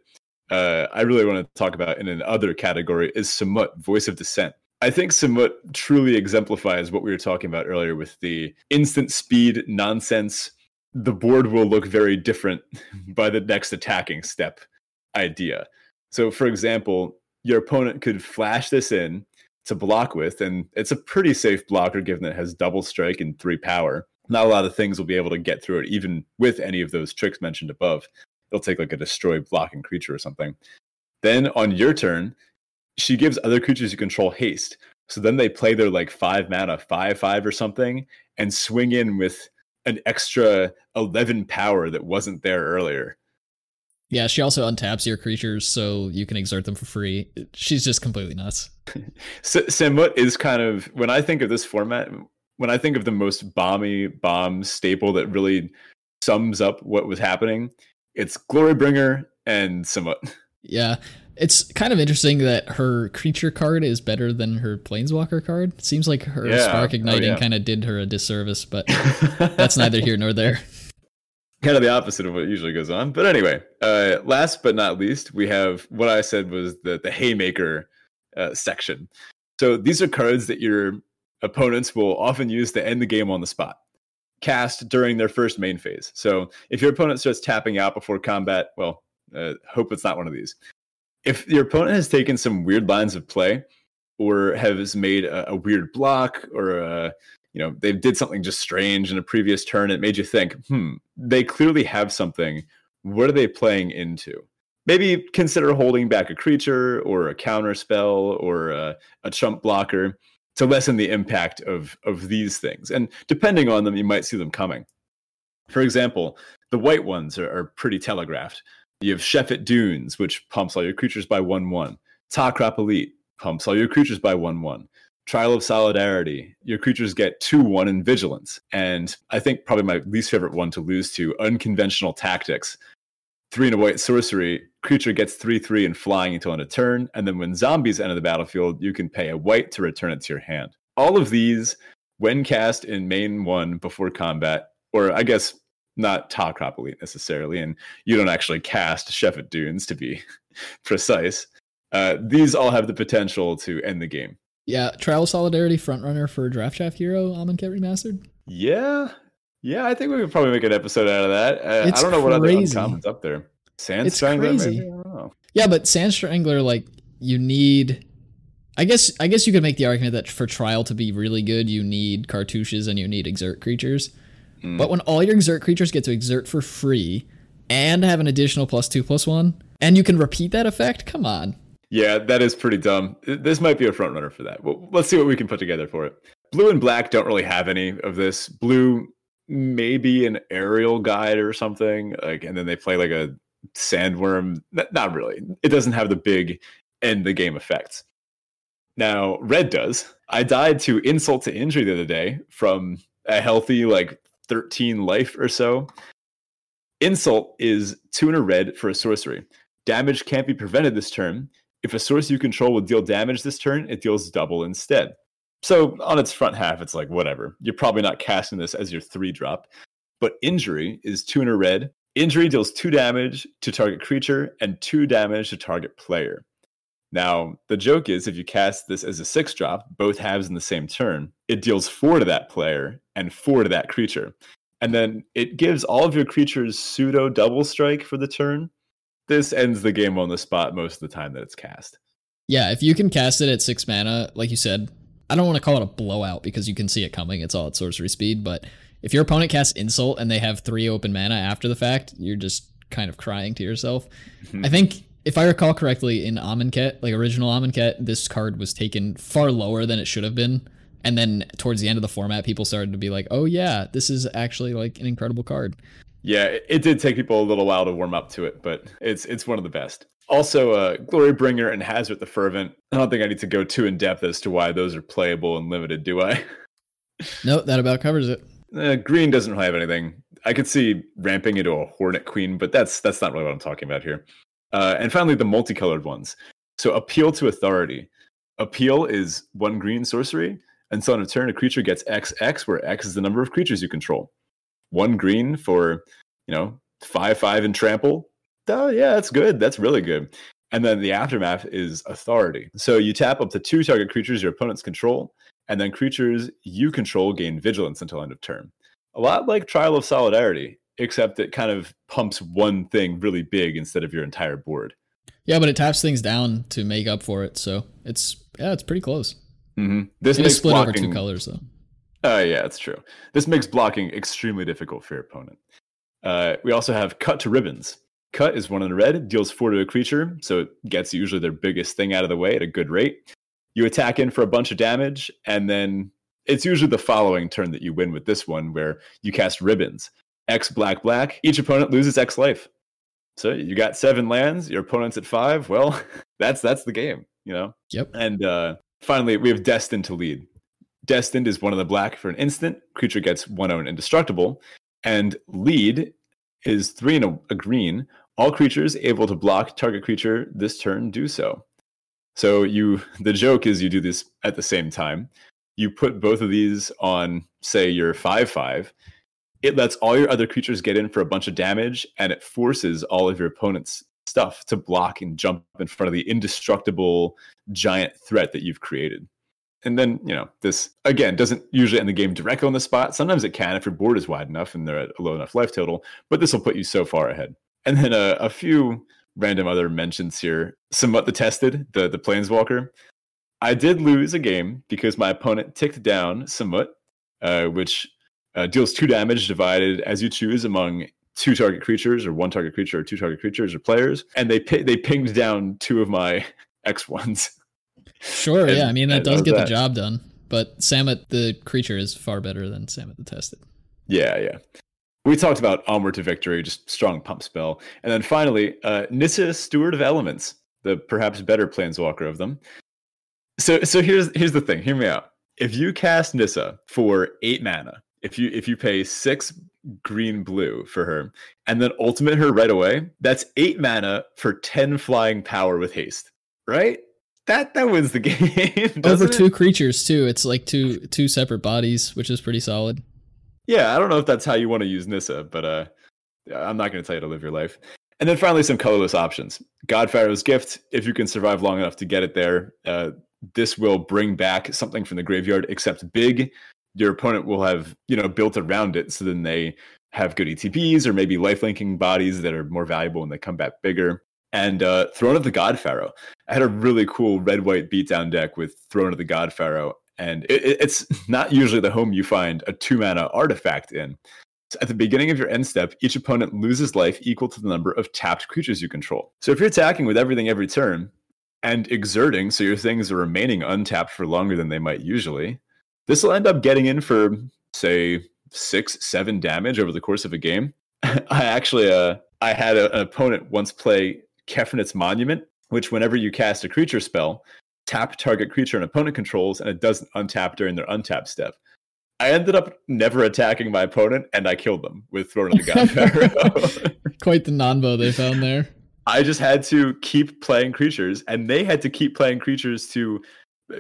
uh, I really want to talk about in another category is Samut, Voice of Dissent. I think Samut truly exemplifies what we were talking about earlier with the instant speed nonsense. The board will look very different by the next attacking step idea. So, for example, your opponent could flash this in to block with, and it's a pretty safe blocker given that it has double strike and three power. Not a lot of things will be able to get through it, even with any of those tricks mentioned above. It'll take like a destroy blocking creature or something. Then on your turn, she gives other creatures you control haste. So then they play their like five mana, five, five or something, and swing in with an extra 11 power that wasn't there earlier.
Yeah, she also untaps your creatures so you can exert them for free. She's just completely nuts.
Samut is kind of when I think of this format, when I think of the most bomby bomb staple that really sums up what was happening, it's Glorybringer and Samut.
Yeah. It's kind of interesting that her creature card is better than her planeswalker card. It seems like her
Yeah.
spark
Oh,
igniting
yeah.
kind of did her a disservice, but that's neither here nor there.
kind of the opposite of what usually goes on. But anyway, uh, last but not least, we have what I said was the the haymaker uh, section. So these are cards that your opponents will often use to end the game on the spot, cast during their first main phase. So if your opponent starts tapping out before combat, well, uh, hope it's not one of these. If your opponent has taken some weird lines of play, or has made a, a weird block, or a you know they did something just strange in a previous turn it made you think hmm they clearly have something. What are they playing into? Maybe consider holding back a creature or a counter spell or a, a chump blocker to lessen the impact of of these things. And depending on them you might see them coming. For example the white ones are, are pretty telegraphed you have Shefet Dunes, which pumps all your creatures by 1 1. Tah-Crop Elite pumps all your creatures by 1 1. Trial of Solidarity, your creatures get 2 1 in Vigilance. And I think probably my least favorite one to lose to Unconventional Tactics. Three and a white sorcery, creature gets 3 3 and flying until end of turn. And then when zombies enter the battlefield, you can pay a white to return it to your hand. All of these, when cast in main one before combat, or I guess not Tah-Crop Elite necessarily, and you don't actually cast Shefet Dunes to be precise. Uh, these all have the potential to end the game.
Yeah, Trial Solidarity frontrunner for Draft Chaff Hero Amonkhet Remastered.
Yeah, Yeah, I think we could probably make an episode out of that. Uh, I don't know what other uncommons up there. Sand
It's
Strangler,
crazy.
maybe? I don't know.
Yeah, but Sand Strangler, like you need. I guess I guess you could make the argument that for trial to be really good, you need cartouches and you need exert creatures.
Hmm.
But when all your exert creatures get to exert for free and have an additional plus two plus one, and you can repeat that effect, come on.
Yeah, that is pretty dumb. This might be a front runner for that. Well, let's see what we can put together for it. Blue and black don't really have any of this. Blue maybe an aerial guide or something, like, and then they play like a sandworm. Not really. It doesn't have the big end the game effects. Now, red does. I died to insult to injury the other day from a healthy like 13 life or so. Insult is two in a red for a sorcery. Damage can't be prevented this turn. If a source you control will deal damage this turn, it deals double instead. So on its front half, it's like whatever. You're probably not casting this as your three drop. But injury is two in a red. Injury deals two damage to target creature and two damage to target player. Now, the joke is if you cast this as a six drop, both halves in the same turn, it deals four to that player and four to that creature. And then it gives all of your creatures pseudo double strike for the turn. This ends the game on the spot most of the time that it's cast.
Yeah, if you can cast it at six mana, like you said, I don't want to call it a blowout because you can see it coming. It's all at sorcery speed. But if your opponent casts insult and they have three open mana after the fact, you're just kind of crying to yourself. I think if I recall correctly, in Amonkhet, like original Amonkhet, this card was taken far lower than it should have been. And then towards the end of the format, people started to be like, "Oh yeah, this is actually like an incredible card."
Yeah, it, it did take people a little while to warm up to it, but it's it's one of the best. Also, uh, Glorybringer and Hazoret the Fervent. I don't think I need to go too in depth as to why those are playable and limited, do I?
No, that about covers it.
Uh, green doesn't really have anything. I could see ramping into a Hornet Queen, but that's that's not really what I'm talking about here. Uh, and finally, the multicolored ones. So appeal to authority. Appeal is one green sorcery, and so on a turn, a creature gets XX, where X is the number of creatures you control. One green for you know five five and trample. Oh yeah, that's good. That's really good. And then the aftermath is authority. So you tap up to two target creatures your opponents control, and then creatures you control gain vigilance until end of turn. A lot like Trial of Solidarity, except it kind of pumps one thing really big instead of your entire board.
Yeah, but it taps things down to make up for it. So it's yeah, it's pretty close.
hmm This
It is
makes
split over
blocking.
two colors though.
Oh yeah, that's true. This makes blocking extremely difficult for your opponent. Uh, we also have cut to ribbons. Cut is one in the red, deals four to a creature, so it gets usually their biggest thing out of the way at a good rate. You attack in for a bunch of damage, and then it's usually the following turn that you win with this one, where you cast ribbons. X black black. Each opponent loses X life. So you got seven lands. Your opponent's at five. Well, that's that's the game, you know.
Yep.
And uh, finally, we have destined to lead. Destined is one of the black for an instant. Creature gets one own indestructible. And lead is three and a, a green. All creatures able to block target creature this turn do so. So you the joke is you do this at the same time. You put both of these on, say, your five five. It lets all your other creatures get in for a bunch of damage, and it forces all of your opponent's stuff to block and jump in front of the indestructible giant threat that you've created. And then, you know, this again doesn't usually end the game directly on the spot. Sometimes it can if your board is wide enough and they're at a low enough life total, but this will put you so far ahead. And then a, a few random other mentions here. Samut the Tested, the, the Planeswalker. I did lose a game because my opponent ticked down Samut, uh, which uh, deals two damage divided as you choose among two target creatures or one target creature or two target creatures or players. And they pi- they pinged down two of my X ones.
Sure,
And-
yeah. I mean, that does get
that.
the job done. But Samut, the creature, is far better than Samut the Tested.
Yeah, yeah. We talked about Onward to Victory, just strong pump spell. And then finally, uh, Nissa, Steward of Elements, the perhaps better planeswalker of them. So so here's here's the thing, hear me out. If you cast Nissa for eight mana, if you if you pay six green blue for her, and then ultimate her right away, that's eight mana for ten flying power with haste. Right? That that wins the game.
Over
it?
two creatures too. It's like two two separate bodies, which is pretty solid.
Yeah, I don't know if that's how you want to use Nissa, but uh, I'm not going to tell you to live your life. And then finally, some colorless options. Godpharaoh's Gift, if you can survive long enough to get it there, uh, this will bring back something from the graveyard, except big, your opponent will have you know built around it so then they have good etbs or maybe life linking bodies that are more valuable when they come back bigger. And uh, throne of the god pharaoh. I had a really cool red white beatdown deck with throne of the god pharaoh and it, it's not usually the home you find a two mana artifact in. So at the beginning of your end step, each opponent loses life equal to the number of tapped creatures you control. So if you're attacking with everything every turn and exerting, so your things are remaining untapped for longer than they might usually, this will end up getting in for, say, six, seven damage over the course of a game. I actually, uh, I had a, an opponent once play Kefnet's Monument, which whenever you cast a creature spell, tap target creature an opponent controls, and it doesn't untap during their untap step. I ended up never attacking my opponent, and I killed them with Throne of the God Pharaoh.
Quite the nonvo they found there.
I just had to keep playing creatures, and they had to keep playing creatures to,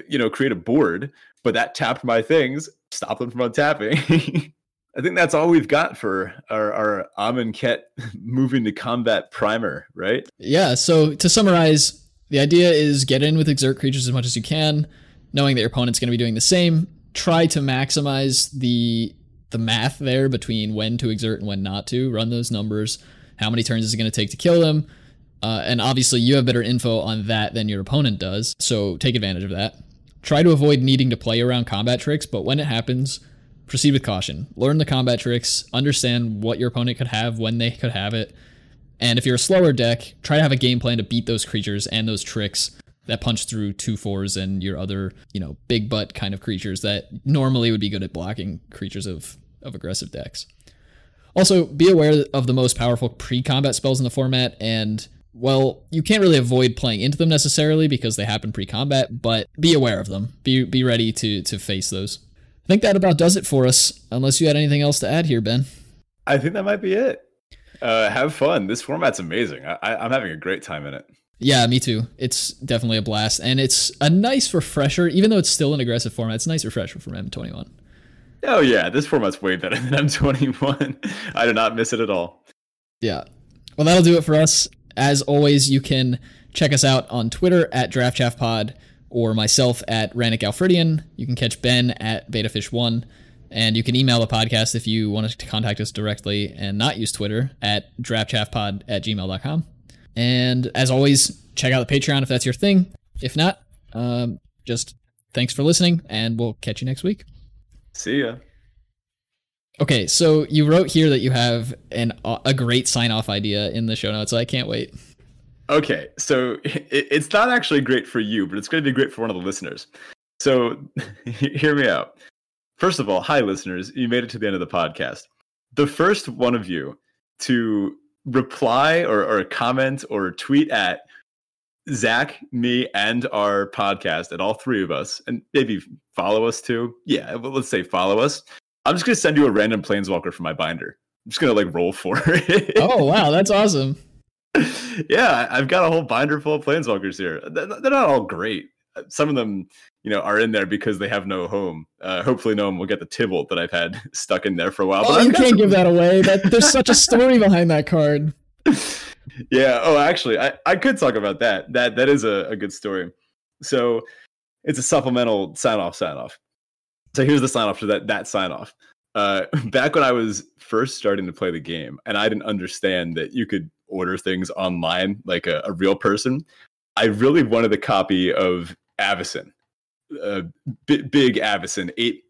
you know, create a board. But that tapped my things, stop them from untapping. I think that's all we've got for our, our Amonkhet moving to combat primer, right?
Yeah. So to summarize, the idea is get in with exert creatures as much as you can, knowing that your opponent's going to be doing the same try to maximize the the math there between when to exert and when not to. Run those numbers. How many turns is it going to take to kill them? Uh, and obviously, you have better info on that than your opponent does. So take advantage of that. Try to avoid needing to play around combat tricks, but when it happens, proceed with caution. Learn the combat tricks. Understand what your opponent could have, when they could have it. And if you're a slower deck, try to have a game plan to beat those creatures and those tricks that punch through two fours and your other, you know, big butt kind of creatures that normally would be good at blocking creatures of, of aggressive decks. Also, be aware of the most powerful pre combat spells in the format, and well, you can't really avoid playing into them necessarily because they happen pre combat, but be aware of them. Be, be ready to, to face those. I think that about does it for us, unless you had anything else to add here, Ben.
I think that might be it. Uh, have fun. This format's amazing. I, I'm having a great time in it.
Yeah, me too. It's definitely a blast, and it's a nice refresher. Even though it's still an aggressive format, it's a nice refresher from M21.
Oh yeah, this format's way better than M21. I do not miss it at all.
Yeah. Well, that'll do it for us. As always, you can check us out on Twitter at DraftChaffPod or myself at Rannick Alfredian. You can catch Ben at BetaFisch1. And you can email the podcast if you want to contact us directly and not use Twitter at draftchaffpod at gmail.com. And as always, check out the Patreon if that's your thing. If not, um, just thanks for listening, and we'll catch you next week.
See ya.
Okay, so you wrote here that you have an a great sign off idea in the show notes. So I can't wait.
Okay, so it, it's not actually great for you, but it's going to be great for one of the listeners. So hear me out. First of all, hi listeners, you made it to the end of the podcast. The first one of you to reply or, or comment or tweet at Zach, me, and our podcast, and all three of us, and maybe follow us too. Yeah, let's say follow us. I'm just gonna send you a random planeswalker for my binder. I'm just gonna like roll for it.
oh wow, that's awesome.
yeah, I've got a whole binder full of planeswalkers here. They're not all great. Some of them you know, are in there because they have no home. Uh, hopefully, no one will get the Tibalt that I've had stuck in there for a while.
Oh,
but
you can't some... give that away. That there's such a story behind that card.
yeah. Oh, actually, I, I could talk about that. That that is a, a good story. So it's a supplemental sign off sign off. So here's the sign off to that that sign off. Uh, back when I was first starting to play the game, and I didn't understand that you could order things online like a, a real person. I really wanted a copy of Avacyn uh, big, big Avacyn, eight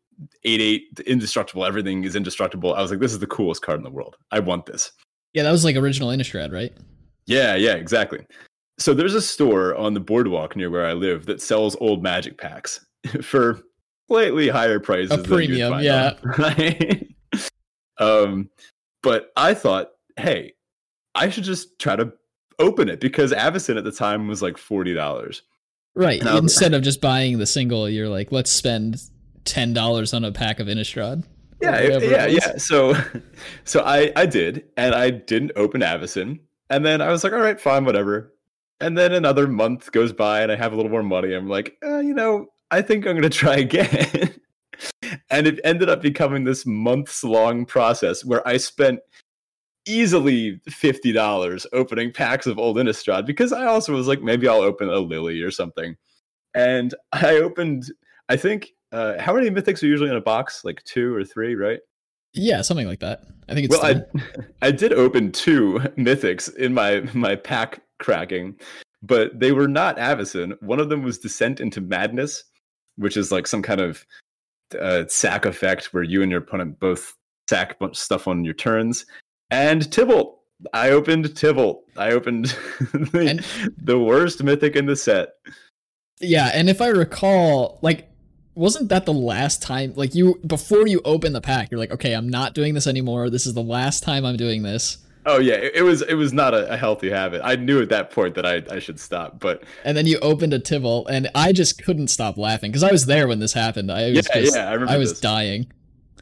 eight eight indestructible. Everything is indestructible. I was like, this is the coolest card in the world. I want this.
Yeah, that was like original Innistrad, right?
Yeah, yeah, exactly. So there's a store on the boardwalk near where I live that sells old Magic packs for slightly higher prices.
A premium, yeah.
right? um, but I thought, hey, I should just try to open it because Avacyn at the time was like forty dollars.
Right. Instead of just buying the single, you're like, let's spend ten dollars on a pack of Innistrad.
Yeah, yeah, yeah. So, so I I did, and I didn't open Avacyn, and then I was like, all right, fine, whatever. And then another month goes by, and I have a little more money. I'm like, uh, you know, I think I'm gonna try again. and it ended up becoming this months long process where I spent easily fifty dollars opening packs of old Innistrad because I also was like, maybe I'll open a Lily or something. And I opened, I think Uh, how many mythics are usually in a box? Like two or three, right?
Yeah, something like that. I think it's
Well. I I did open two mythics in my my pack cracking, but they were not Avacyn. One of them was Descent into Madness, which is like some kind of uh, sack effect where you and your opponent both sack bunch of stuff on your turns. And Tibalt. I opened Tibalt. I opened the,
And-
the worst mythic in the set.
Yeah, and if I recall, like, wasn't that the last time? Like, you before you open the pack, you're like, okay, I'm not doing this anymore. This is the last time I'm doing this.
Oh yeah, it, it was it was not a, a healthy habit. I knew at that point that I, I should stop, but
And then you opened a Tibble, and I just couldn't stop laughing because I was there when this happened. I was
Yeah,
just,
yeah, I remember
I was
this.
dying.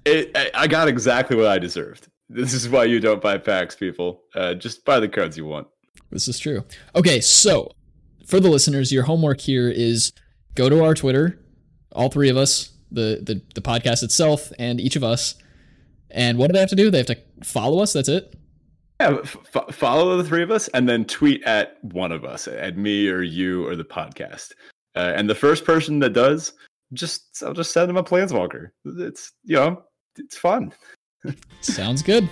it, I, I got exactly what I deserved. This is why you don't buy packs, people. Uh, just buy the cards you want.
This is true. Okay, so for the listeners, your homework here is go to our Twitter, all three of us, the the, the podcast itself, and each of us. And what do they have to do? They have to follow us. That's it.
Yeah, f- follow the three of us and then tweet at one of us, at me or you or the podcast. Uh, and the first person that does, just I'll just send them a planeswalker. It's you know, it's fun.
Sounds good.